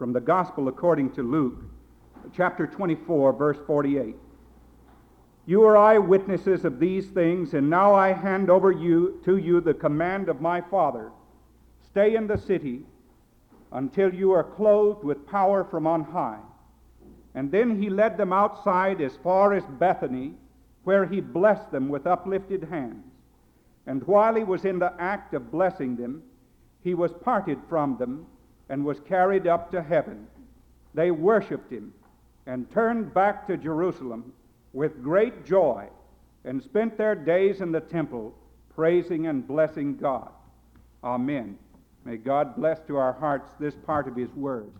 from the Gospel according to Luke, chapter 24, verse 48. You are eyewitnesses of these things, and now I hand over you to you the command of my Father. Stay in the city until you are clothed with power from on high. And then he led them outside as far as Bethany, where he blessed them with uplifted hands. And while he was in the act of blessing them, he was parted from them and was carried up to heaven. They worshiped him and turned back to Jerusalem with great joy and spent their days in the temple praising and blessing God. Amen. May God bless to our hearts this part of his word.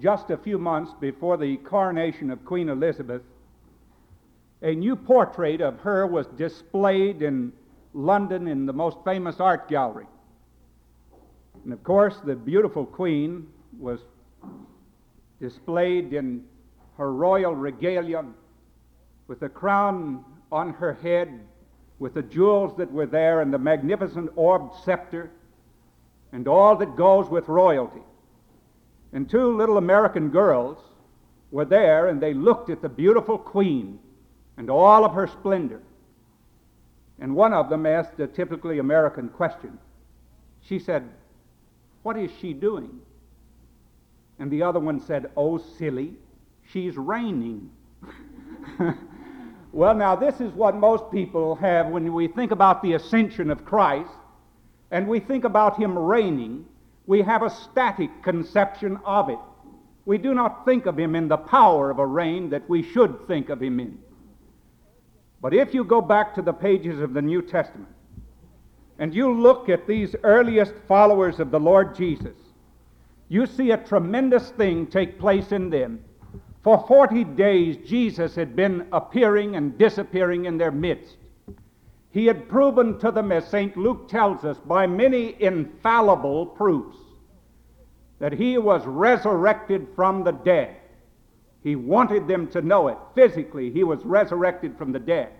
Just a few months before the coronation of Queen Elizabeth, a new portrait of her was displayed in London in the most famous art gallery. And of course, the beautiful queen was displayed in her royal regalia with the crown on her head, with the jewels that were there, and the magnificent orbed scepter, and all that goes with royalty. And two little American girls were there, and they looked at the beautiful queen and all of her splendor. And one of them asked a typically American question. She said, What is she doing? And the other one said, Oh, silly, she's reigning. well, now, this is what most people have when we think about the ascension of Christ and we think about him reigning. We have a static conception of it. We do not think of him in the power of a reign that we should think of him in. But if you go back to the pages of the New Testament and you look at these earliest followers of the Lord Jesus, you see a tremendous thing take place in them. For 40 days, Jesus had been appearing and disappearing in their midst. He had proven to them, as St. Luke tells us, by many infallible proofs, that he was resurrected from the dead. He wanted them to know it. Physically, he was resurrected from the dead.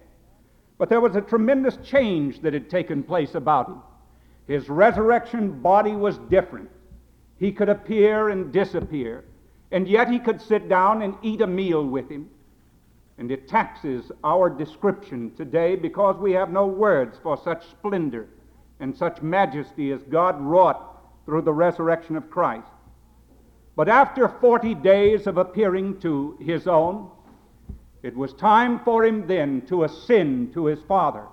But there was a tremendous change that had taken place about him. His resurrection body was different. He could appear and disappear, and yet he could sit down and eat a meal with him. And it taxes our description today because we have no words for such splendor and such majesty as God wrought through the resurrection of Christ. But after 40 days of appearing to his own, it was time for him then to ascend to his Father.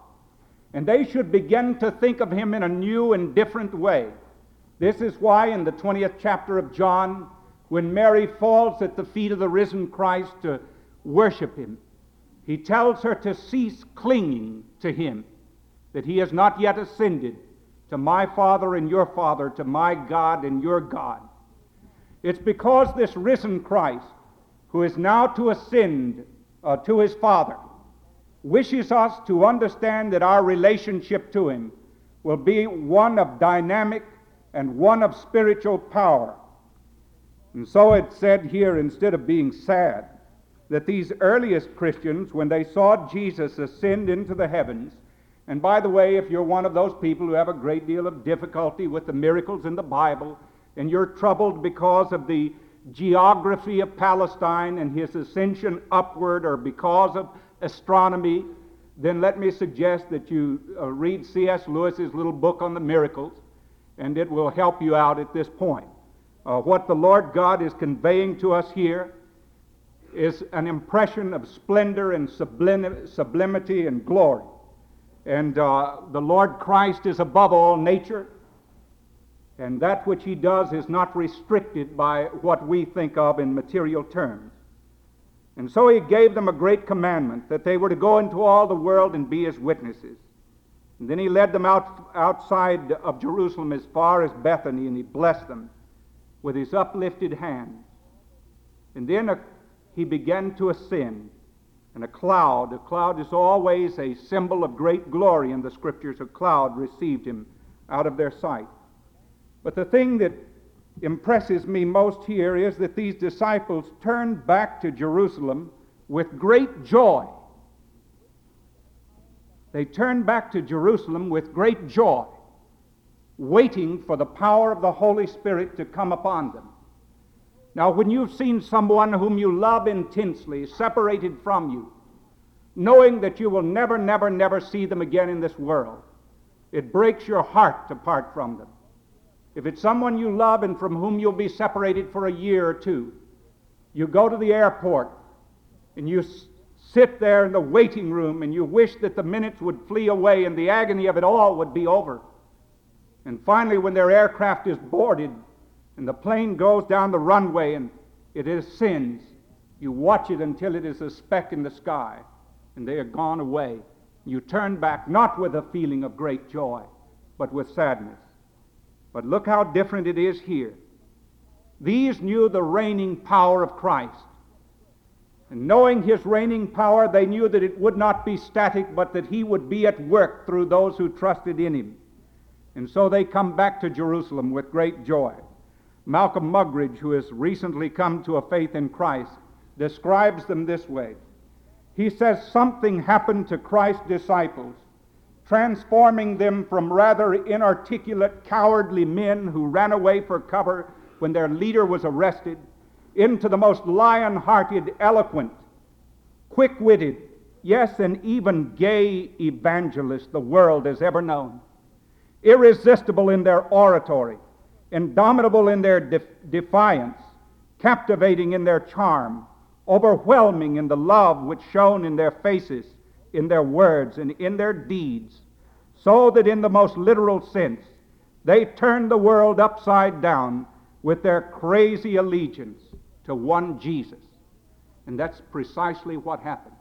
And they should begin to think of him in a new and different way. This is why, in the 20th chapter of John, when Mary falls at the feet of the risen Christ to worship him, he tells her to cease clinging to him, that he has not yet ascended to my Father and your Father, to my God and your God. It's because this risen Christ, who is now to ascend uh, to his Father, wishes us to understand that our relationship to him will be one of dynamic and one of spiritual power. And so it said here, instead of being sad, that these earliest Christians, when they saw Jesus ascend into the heavens, and by the way, if you're one of those people who have a great deal of difficulty with the miracles in the Bible, and you're troubled because of the geography of Palestine and his ascension upward, or because of astronomy, then let me suggest that you uh, read C.S. Lewis's little book on the miracles, and it will help you out at this point. Uh, what the Lord God is conveying to us here is an impression of splendor and sublim- sublimity and glory. And uh, the Lord Christ is above all nature, and that which he does is not restricted by what we think of in material terms. And so he gave them a great commandment that they were to go into all the world and be his witnesses. And then he led them out outside of Jerusalem as far as Bethany, and he blessed them with his uplifted hand. And then a, he began to ascend. And a cloud, a cloud is always a symbol of great glory in the scriptures. A cloud received him out of their sight. But the thing that impresses me most here is that these disciples turned back to Jerusalem with great joy. They turned back to Jerusalem with great joy. waiting for the power of the Holy Spirit to come upon them. Now, when you've seen someone whom you love intensely separated from you, knowing that you will never, never, never see them again in this world, it breaks your heart to part from them. If it's someone you love and from whom you'll be separated for a year or two, you go to the airport and you sit there in the waiting room and you wish that the minutes would flee away and the agony of it all would be over. And finally, when their aircraft is boarded and the plane goes down the runway and it ascends, you watch it until it is a speck in the sky and they are gone away. You turn back not with a feeling of great joy, but with sadness. But look how different it is here. These knew the reigning power of Christ. And knowing his reigning power, they knew that it would not be static, but that he would be at work through those who trusted in him. And so they come back to Jerusalem with great joy. Malcolm Muggeridge, who has recently come to a faith in Christ, describes them this way. He says something happened to Christ's disciples, transforming them from rather inarticulate, cowardly men who ran away for cover when their leader was arrested into the most lion hearted, eloquent, quick witted, yes, and even gay evangelists the world has ever known. Irresistible in their oratory, indomitable in their def- defiance, captivating in their charm, overwhelming in the love which shone in their faces, in their words, and in their deeds, so that in the most literal sense they turned the world upside down with their crazy allegiance to one Jesus. And that's precisely what happened.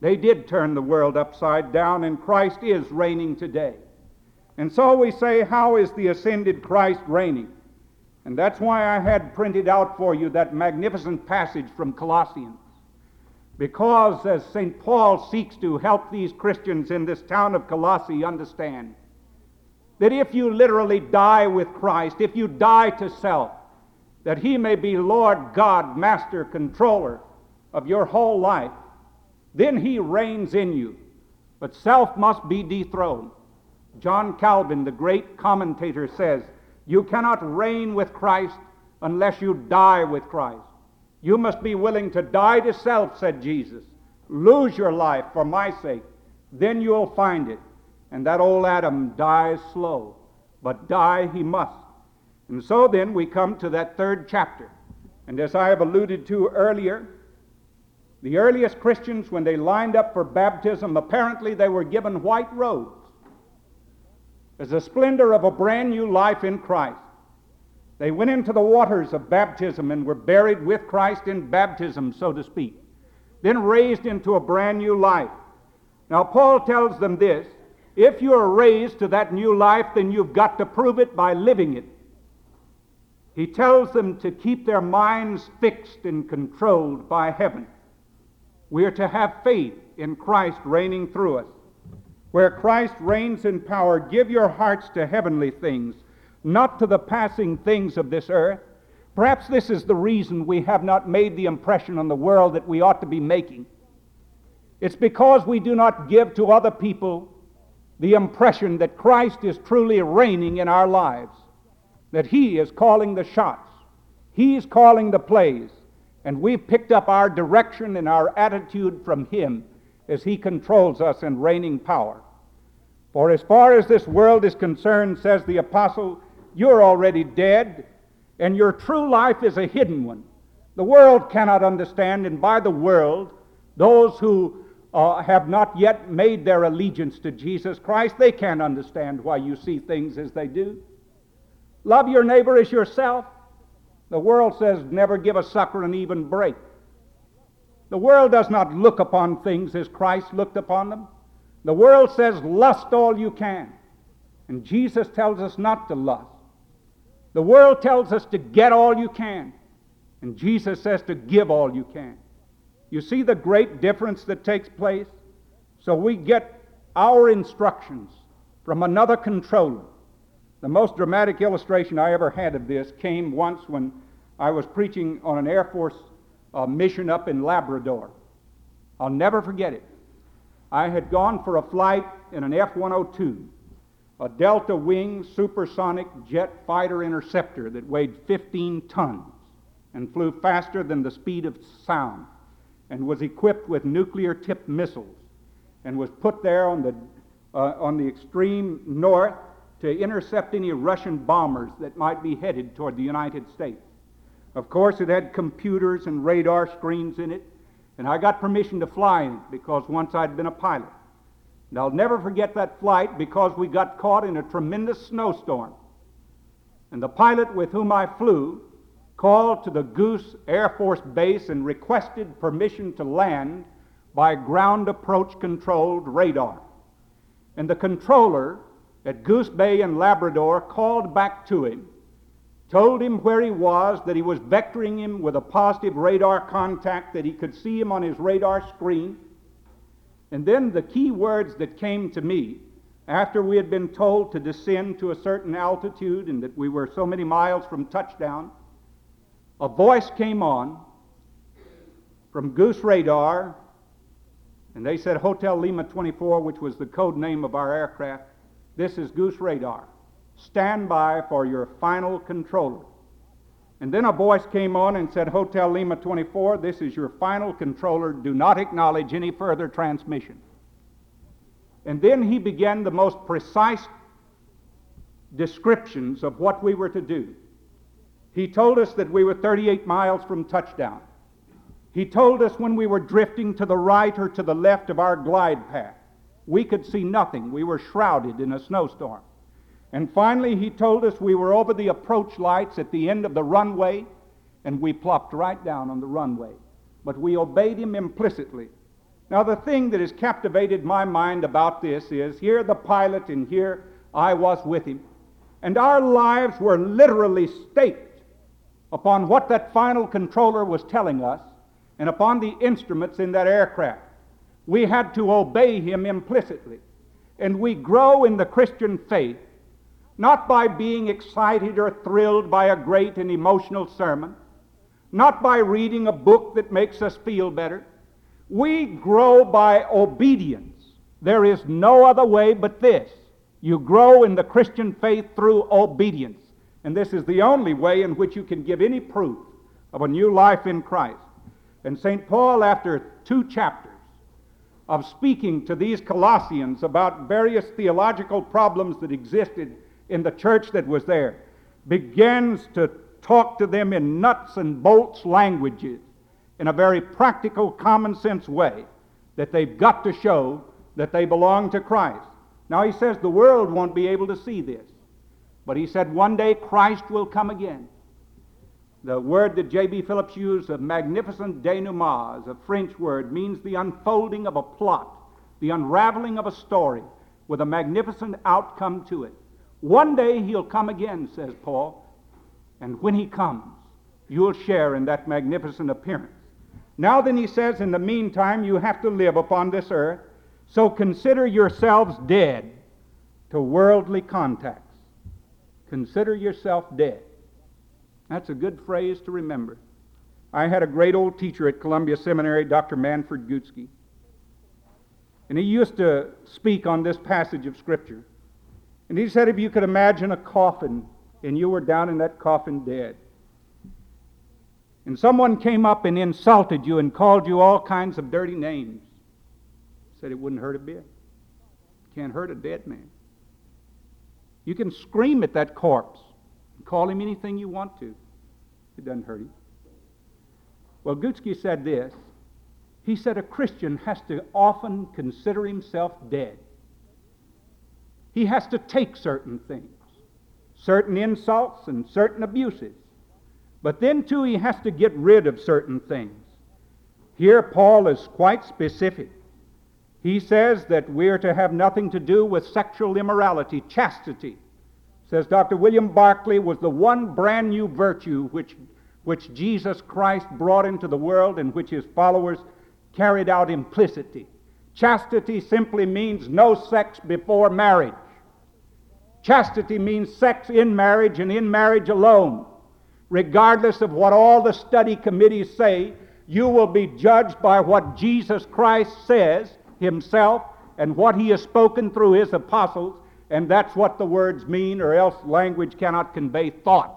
They did turn the world upside down, and Christ is reigning today. And so we say, How is the ascended Christ reigning? And that's why I had printed out for you that magnificent passage from Colossians. Because as St. Paul seeks to help these Christians in this town of Colossae understand that if you literally die with Christ, if you die to self, that he may be Lord God, Master, Controller of your whole life, then he reigns in you. But self must be dethroned. John Calvin, the great commentator, says, You cannot reign with Christ unless you die with Christ. You must be willing to die to self, said Jesus. Lose your life for my sake. Then you'll find it. And that old Adam dies slow, but die he must. And so then we come to that third chapter. And as I have alluded to earlier, the earliest Christians, when they lined up for baptism, apparently they were given white robes as the splendor of a brand new life in Christ. They went into the waters of baptism and were buried with Christ in baptism, so to speak, then raised into a brand new life. Now, Paul tells them this if you are raised to that new life, then you've got to prove it by living it. He tells them to keep their minds fixed and controlled by heaven. We are to have faith in Christ reigning through us. Where Christ reigns in power, give your hearts to heavenly things, not to the passing things of this earth. Perhaps this is the reason we have not made the impression on the world that we ought to be making. It's because we do not give to other people the impression that Christ is truly reigning in our lives, that He is calling the shots, He's calling the plays, and we've picked up our direction and our attitude from Him as he controls us in reigning power. For as far as this world is concerned, says the apostle, you're already dead, and your true life is a hidden one. The world cannot understand, and by the world, those who uh, have not yet made their allegiance to Jesus Christ, they can't understand why you see things as they do. Love your neighbor as yourself. The world says never give a sucker an even break. The world does not look upon things as Christ looked upon them. The world says, lust all you can. And Jesus tells us not to lust. The world tells us to get all you can. And Jesus says to give all you can. You see the great difference that takes place? So we get our instructions from another controller. The most dramatic illustration I ever had of this came once when I was preaching on an Air Force a mission up in Labrador. I'll never forget it. I had gone for a flight in an F 102. A Delta Wing supersonic jet fighter interceptor that weighed 15 tons and flew faster than the speed of sound and was equipped with nuclear tipped missiles and was put there on the, uh, on the extreme north to intercept any Russian bombers that might be headed toward the United States. Of course, it had computers and radar screens in it, and I got permission to fly in it because once I'd been a pilot. And I'll never forget that flight because we got caught in a tremendous snowstorm. And the pilot with whom I flew called to the Goose Air Force Base and requested permission to land by ground approach controlled radar. And the controller at Goose Bay in Labrador called back to him, told him where he was, that he was vectoring him with a positive radar contact, that he could see him on his radar screen. And then the key words that came to me after we had been told to descend to a certain altitude and that we were so many miles from touchdown, a voice came on from Goose Radar, and they said Hotel Lima 24, which was the code name of our aircraft. This is Goose Radar. Stand by for your final controller. And then a voice came on and said, Hotel Lima 24, this is your final controller. Do not acknowledge any further transmission. And then he began the most precise descriptions of what we were to do. He told us that we were 38 miles from touchdown. He told us when we were drifting to the right or to the left of our glide path. We could see nothing. We were shrouded in a snowstorm. And finally, he told us we were over the approach lights at the end of the runway, and we plopped right down on the runway. But we obeyed him implicitly. Now, the thing that has captivated my mind about this is here the pilot, and here I was with him. And our lives were literally staked upon what that final controller was telling us and upon the instruments in that aircraft. We had to obey him implicitly. And we grow in the Christian faith not by being excited or thrilled by a great and emotional sermon, not by reading a book that makes us feel better. We grow by obedience. There is no other way but this. You grow in the Christian faith through obedience. And this is the only way in which you can give any proof of a new life in Christ. And St. Paul, after two chapters of speaking to these Colossians about various theological problems that existed in the church that was there begins to talk to them in nuts and bolts languages in a very practical, common sense way that they've got to show that they belong to Christ. Now, he says the world won't be able to see this, but he said one day Christ will come again. The word that J.B. Phillips used, a magnificent denouement, a French word, means the unfolding of a plot, the unraveling of a story with a magnificent outcome to it. One day he'll come again, says Paul, and when he comes, you'll share in that magnificent appearance. Now then, he says, in the meantime, you have to live upon this earth, so consider yourselves dead to worldly contacts. Consider yourself dead. That's a good phrase to remember. I had a great old teacher at Columbia Seminary, Dr. Manford Gutzke, and he used to speak on this passage of Scripture. And he said, if you could imagine a coffin and you were down in that coffin dead, and someone came up and insulted you and called you all kinds of dirty names, said it wouldn't hurt a bit. Can't hurt a dead man. You can scream at that corpse and call him anything you want to. It doesn't hurt him. Well, Gutzke said this. He said a Christian has to often consider himself dead. He has to take certain things, certain insults and certain abuses. But then, too, he has to get rid of certain things. Here, Paul is quite specific. He says that we're to have nothing to do with sexual immorality, chastity. Says Dr. William Barclay was the one brand new virtue which, which Jesus Christ brought into the world and which his followers carried out implicitly. Chastity simply means no sex before marriage. Chastity means sex in marriage and in marriage alone. Regardless of what all the study committees say, you will be judged by what Jesus Christ says himself and what he has spoken through his apostles And that's what the words mean, or else language cannot convey thought.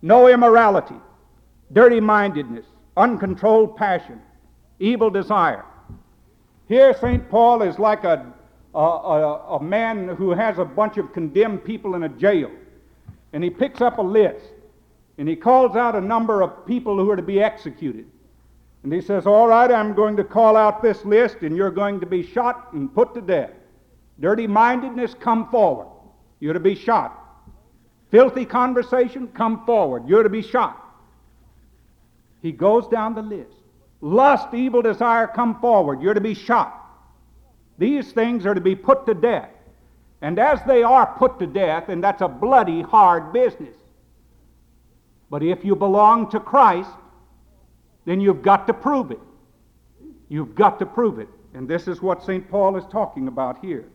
No immorality, dirty mindedness, uncontrolled passion, evil desire. Here, St. Paul is like a, a, a, a, man who has a bunch of condemned people in a jail. And he picks up a list and he calls out a number of people who are to be executed. And he says, All right, I'm going to call out this list, and you're going to be shot and put to death. Dirty mindedness, come forward. You're to be shot. Filthy conversation, come forward. You're to be shot. He goes down the list. Lust, evil desire, come forward. You're to be shot. These things are to be put to death. And as they are put to death, and that's a bloody, hard business. But if you belong to Christ, then you've got to prove it. You've got to prove it. And this is what St. Paul is talking about here.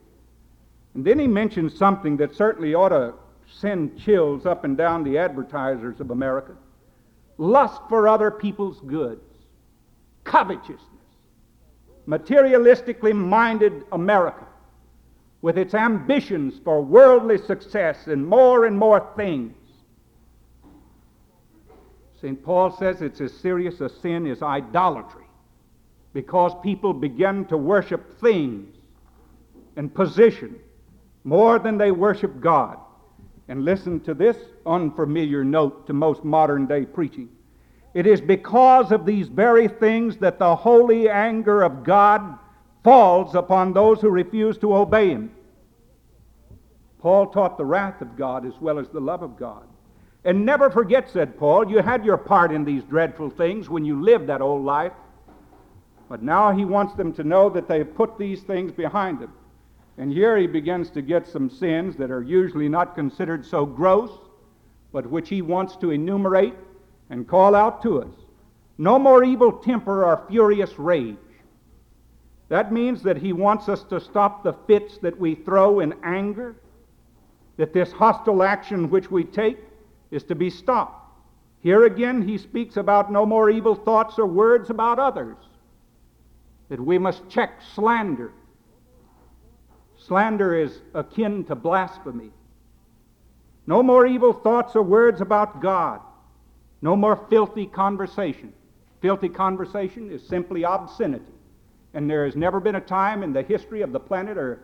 And then he mentions something that certainly ought to send chills up and down the advertisers of America lust for other people's goods, covetousness, materialistically minded America with its ambitions for worldly success and more and more things. St. Paul says it's as serious a sin as idolatry because people begin to worship things and position more than they worship God. And listen to this unfamiliar note to most modern day preaching. It is because of these very things that the holy anger of God falls upon those who refuse to obey Him. Paul taught the wrath of God as well as the love of God. And never forget, said Paul, you had your part in these dreadful things when you lived that old life. But now he wants them to know that they've put these things behind them. And here he begins to get some sins that are usually not considered so gross, but which he wants to enumerate and call out to us. No more evil temper or furious rage. That means that he wants us to stop the fits that we throw in anger, that this hostile action which we take is to be stopped. Here again, he speaks about no more evil thoughts or words about others, that we must check slander. Slander is akin to blasphemy. No more evil thoughts or words about God. No more filthy conversation. Filthy conversation is simply obscenity. And there has never been a time in the history of the planet Earth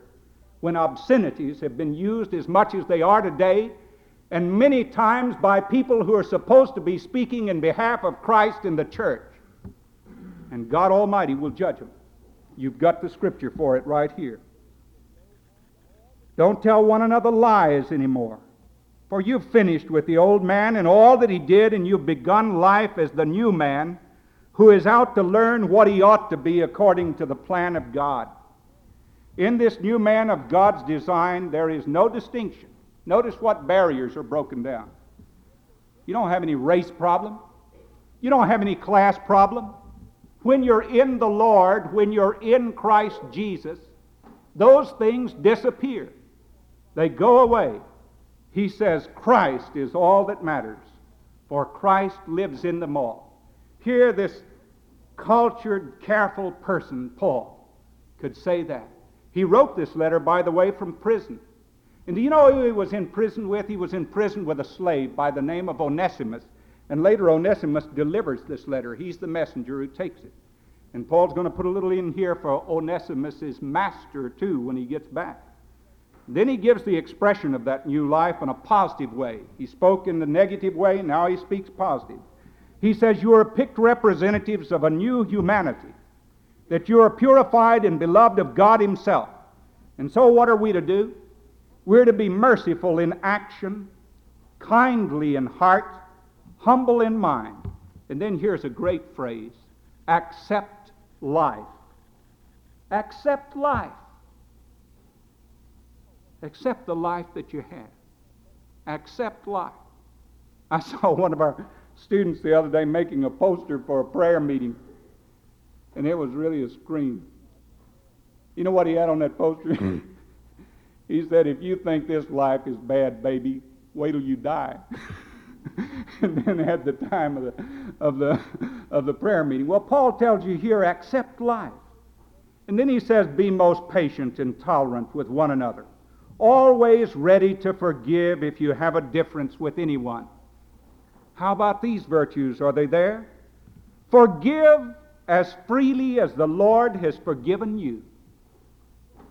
when obscenities have been used as much as they are today and many times by people who are supposed to be speaking in behalf of Christ in the church. And God Almighty will judge them. You've got the scripture for it right here. Don't tell one another lies anymore. For you've finished with the old man and all that he did, and you've begun life as the new man who is out to learn what he ought to be according to the plan of God. In this new man of God's design, there is no distinction Notice what barriers are broken down. You don't have any race problem. You don't have any class problem. When you're in the Lord, when you're in Christ Jesus, those things disappear. They go away. He says Christ is all that matters, for Christ lives in them all. Here, this cultured, careful person, Paul, could say that. He wrote this letter, by the way, from prison. And do you know who he was in prison with? He was in prison with a slave by the name of Onesimus. And later, Onesimus delivers this letter. He's the messenger who takes it. And Paul's going to put a little in here for Onesimus' master, too, when he gets back. Then he gives the expression of that new life in a positive way. He spoke in the negative way, now he speaks positive. He says, You are picked representatives of a new humanity, that you are purified and beloved of God Himself. And so, what are we to do? We're to be merciful in action, kindly in heart, humble in mind. And then here's a great phrase accept life. Accept life. Accept the life that you have. Accept life. I saw one of our students the other day making a poster for a prayer meeting, and it was really a scream. You know what he had on that poster? Hmm. He said, if you think this life is bad, baby, wait till you die. and then at the time of the, of, the, of the prayer meeting. Well, Paul tells you here, accept life. And then he says, be most patient and tolerant with one another. Always ready to forgive if you have a difference with anyone. How about these virtues? Are they there? Forgive as freely as the Lord has forgiven you.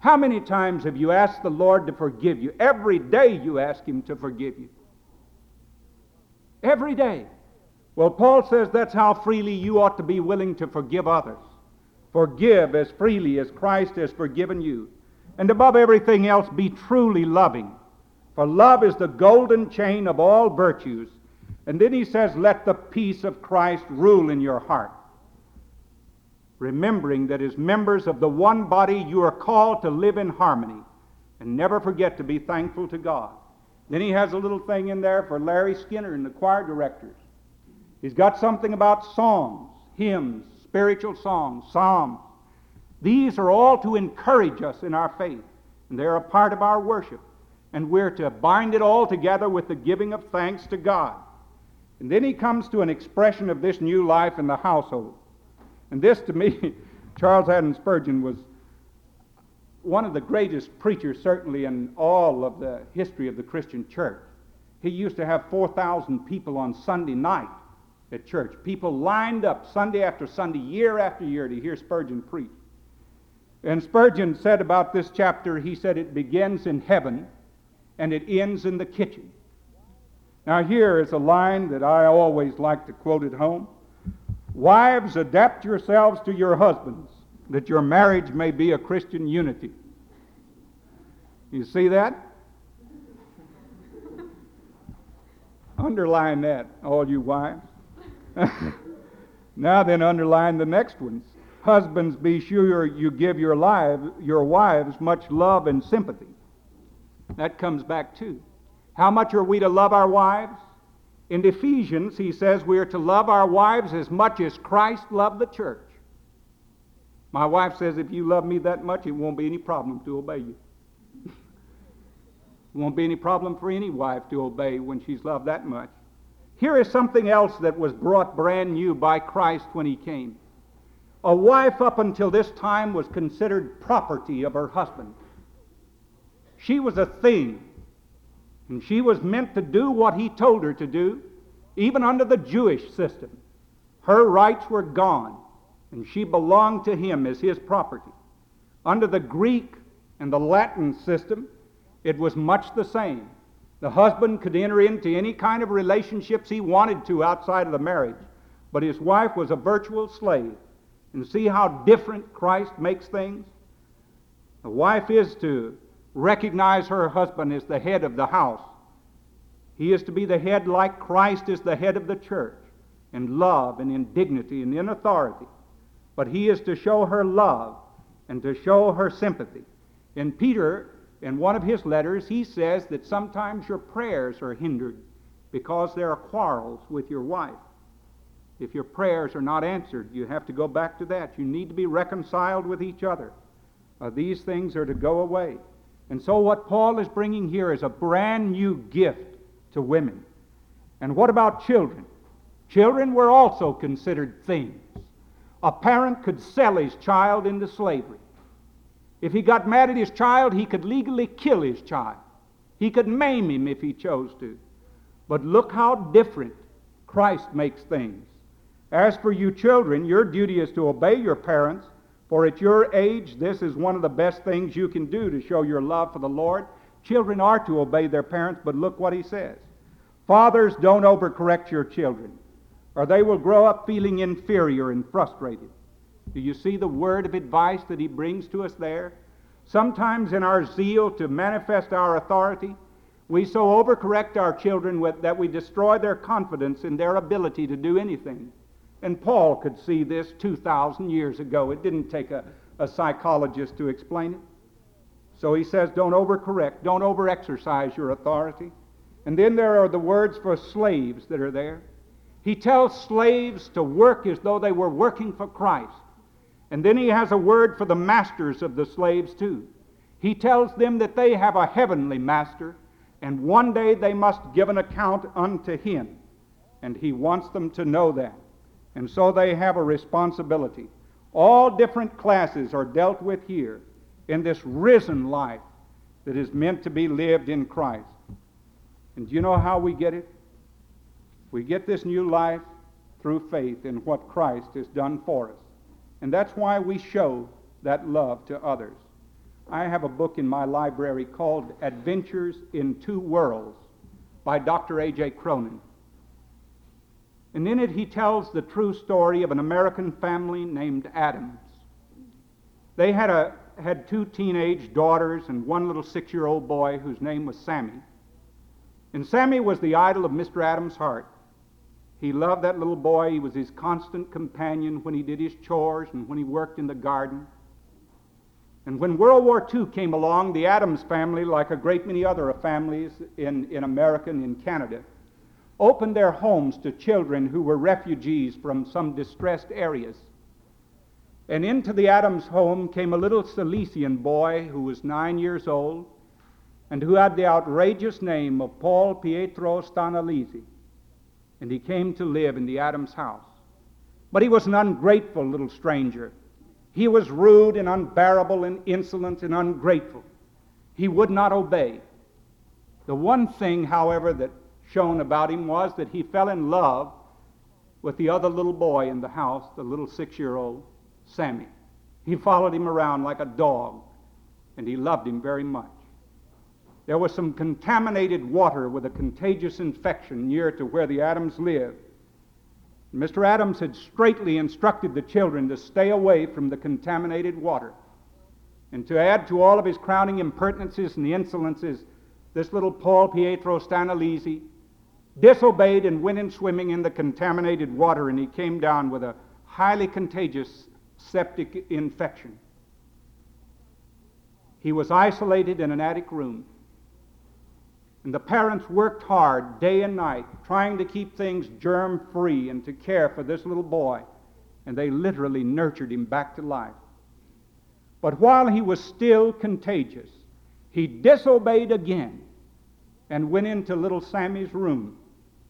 How many times have you asked the Lord to forgive you? Every day you ask Him to forgive you. Every day. Well, Paul says that's how freely you ought to be willing to forgive others. Forgive as freely as Christ has forgiven you. And above everything else, be truly loving. For love is the golden chain of all virtues. And then he says, Let the peace of Christ rule in your heart. Remembering that as members of the one body, you are called to live in harmony. And never forget to be thankful to God. Then he has a little thing in there for Larry Skinner and the choir directors. He's got something about songs, hymns, spiritual songs, psalms. These are all to encourage us in our faith, and they're a part of our worship. And we're to bind it all together with the giving of thanks to God. And then he comes to an expression of this new life in the household. And this, to me, Charles Haddon Spurgeon was one of the greatest preachers, certainly, in all of the history of the Christian church. He used to have 4,000 people on Sunday night at church. People lined up Sunday after Sunday, year after year, to hear Spurgeon preach. And Spurgeon said about this chapter, he said it begins in heaven and it ends in the kitchen. Now, here is a line that I always like to quote at home Wives, adapt yourselves to your husbands, that your marriage may be a Christian unity. You see that? Underline that, all you wives. now then, underline the next ones. Husbands, be sure you give your, your wives much love and sympathy. That comes back too. How much are we to love our wives? In Ephesians, he says we are to love our wives as much as Christ loved the church. My wife says, if you love me that much, it won't be any problem to obey you. it won't be any problem for any wife to obey when she's loved that much. Here is something else that was brought brand new by Christ when he came. A wife up until this time was considered property of her husband. She was a thing, and she was meant to do what he told her to do, even under the Jewish system. Her rights were gone, and she belonged to him as his property. Under the Greek and the Latin system, it was much the same. The husband could enter into any kind of relationships he wanted to outside of the marriage, but his wife was a virtual slave. And see how different Christ makes things? The wife is to recognize her husband as the head of the house. He is to be the head like Christ is the head of the church, in love and in dignity and in authority. But he is to show her love and to show her sympathy. In Peter, in one of his letters, he says that sometimes your prayers are hindered because there are quarrels with your wife. If your prayers are not answered, you have to go back to that. You need to be reconciled with each other. Uh, these things are to go away. And so, what Paul is bringing here is a brand new gift to women. And what about children? Children were also considered things. A parent could sell his child into slavery. If he got mad at his child, he could legally kill his child. He could maim him if he chose to. But look how different Christ makes things. As for you children, your duty is to obey your parents, for at your age, this is one of the best things you can do to show your love for the Lord. Children are to obey their parents, but look what he says. Fathers, don't overcorrect your children, or they will grow up feeling inferior and frustrated. Do you see the word of advice that he brings to us there? Sometimes in our zeal to manifest our authority, we so overcorrect our children with, that we destroy their confidence in their ability to do anything. And Paul could see this 2,000 years ago. It didn't take a, a psychologist to explain it. So he says, don't overcorrect, don't overexercise your authority. And then there are the words for slaves that are there. He tells slaves to work as though they were working for Christ. And then he has a word for the masters of the slaves, too. He tells them that they have a heavenly master, and one day they must give an account unto him. And he wants them to know that. And so they have a responsibility. All different classes are dealt with here in this risen life. that is meant to be lived in Christ. And do you know how we get it? We get this new life through faith in what Christ has done for us. And that's why we show that love to others. I have a book in my library called Adventures in Two Worlds by Dr. A.J. Cronin. And in it, he tells the true story of an American family named Adams. They had, a, had two teenage daughters and one little six year old boy whose name was Sammy. And Sammy was the idol of Mr. Adams' heart. He loved that little boy. He was his constant companion when he did his chores and when he worked in the garden. And when World War II came along, the Adams family, like a great many other families in, in America and in Canada, opened their homes to children who were refugees from some distressed areas. And into the Adams home came a little Silesian boy who was nine years old and who had the outrageous name of Paul Pietro Stanalisi. And he came to live in the Adams house. But he was an ungrateful little stranger. He was rude and unbearable and insolent and ungrateful. He would not obey. The one thing, however, that shone about him was that he fell in love with the other little boy in the house, the little six year old Sammy. He followed him around like a dog, and he loved him very much. There was some contaminated water with a contagious infection near to where the Adams lived. Mr. Adams had straightly instructed the children to stay away from the contaminated water. And to add to all of his crowning impertinences and insolences, this little Paul Pietro Stanalisi disobeyed and went in swimming in the contaminated water, and he came down with a highly contagious septic infection. He was isolated in an attic room. And the parents worked hard day and night trying to keep things germ free and to care for this little boy. And they literally nurtured him back to life. But while he was still contagious, he disobeyed again and went into little Sammy's room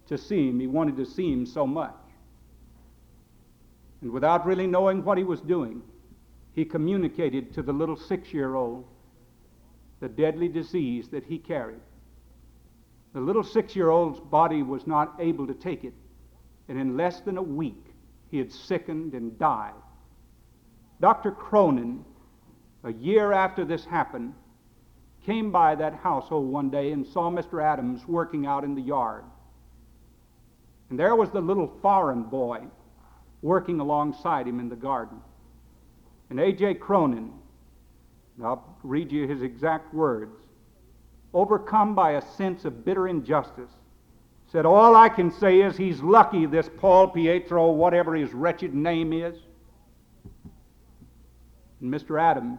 to see him. He wanted to see him so much. And without really knowing what he was doing, he communicated to the little six year old the deadly disease that he carried. The little six year old's body was not able to take it, and in less than a week, he had sickened and died. Dr. Cronin, a year after this happened, came by that household one day and saw Mr. Adams working out in the yard. And there was the little foreign boy working alongside him in the garden. And A.J. Cronin, I'll read you his exact words overcome by a sense of bitter injustice, said, All I can say is he's lucky, this Paul Pietro, whatever his wretched name is. And Mr. Adams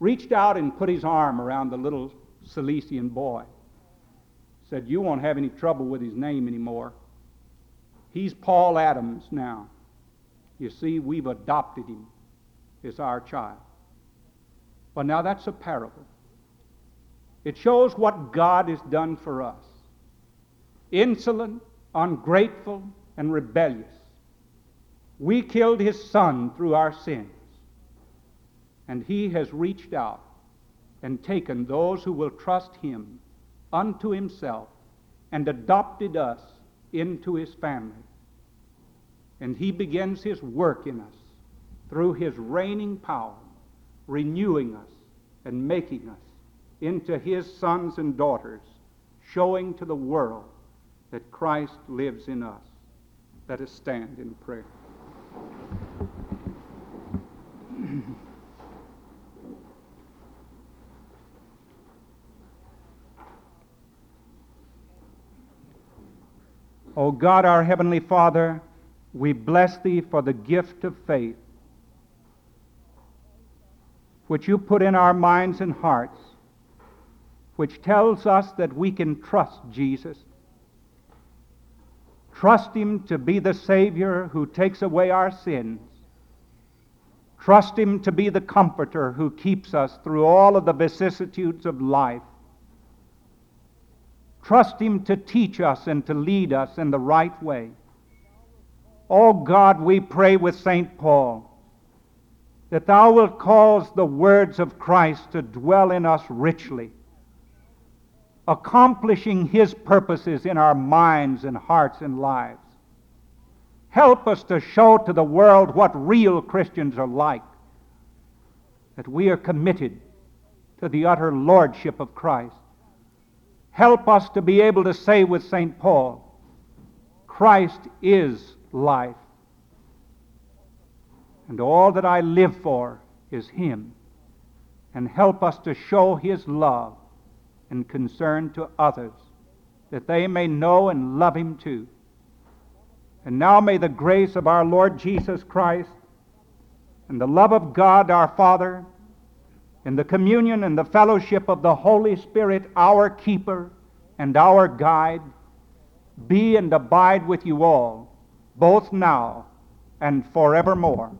reached out and put his arm around the little Silesian boy. Said, You won't have any trouble with his name anymore. He's Paul Adams now. You see, we've adopted him as our child. But now that's a parable. It shows what God has done for us. Insolent, ungrateful, and rebellious. We killed his son through our sins. And he has reached out and taken those who will trust him unto himself and adopted us into his family. And he begins his work in us through his reigning power, renewing us and making us into his sons and daughters, showing to the world that Christ lives in us. Let us stand in prayer. O God, our Heavenly Father, we bless Thee for the gift of faith, which You put in our minds and hearts which tells us that we can trust Jesus. Trust Him to be the Savior who takes away our sins. Trust Him to be the Comforter who keeps us through all of the vicissitudes of life. Trust Him to teach us and to lead us in the right way. Oh God, we pray with St. Paul that thou wilt cause the words of Christ to dwell in us richly, accomplishing his purposes in our minds and hearts and lives. Help us to show to the world what real Christians are like, that we are committed to the utter lordship of Christ. Help us to be able to say with St. Paul, Christ is life, and all that I live for is Him. And help us to show His love and concern to others, that they may know and love Him too. And now may the grace of our Lord Jesus Christ and the love of God our Father and the communion and the fellowship of the Holy Spirit, our keeper and our guide, be and abide with you all, both now and forevermore.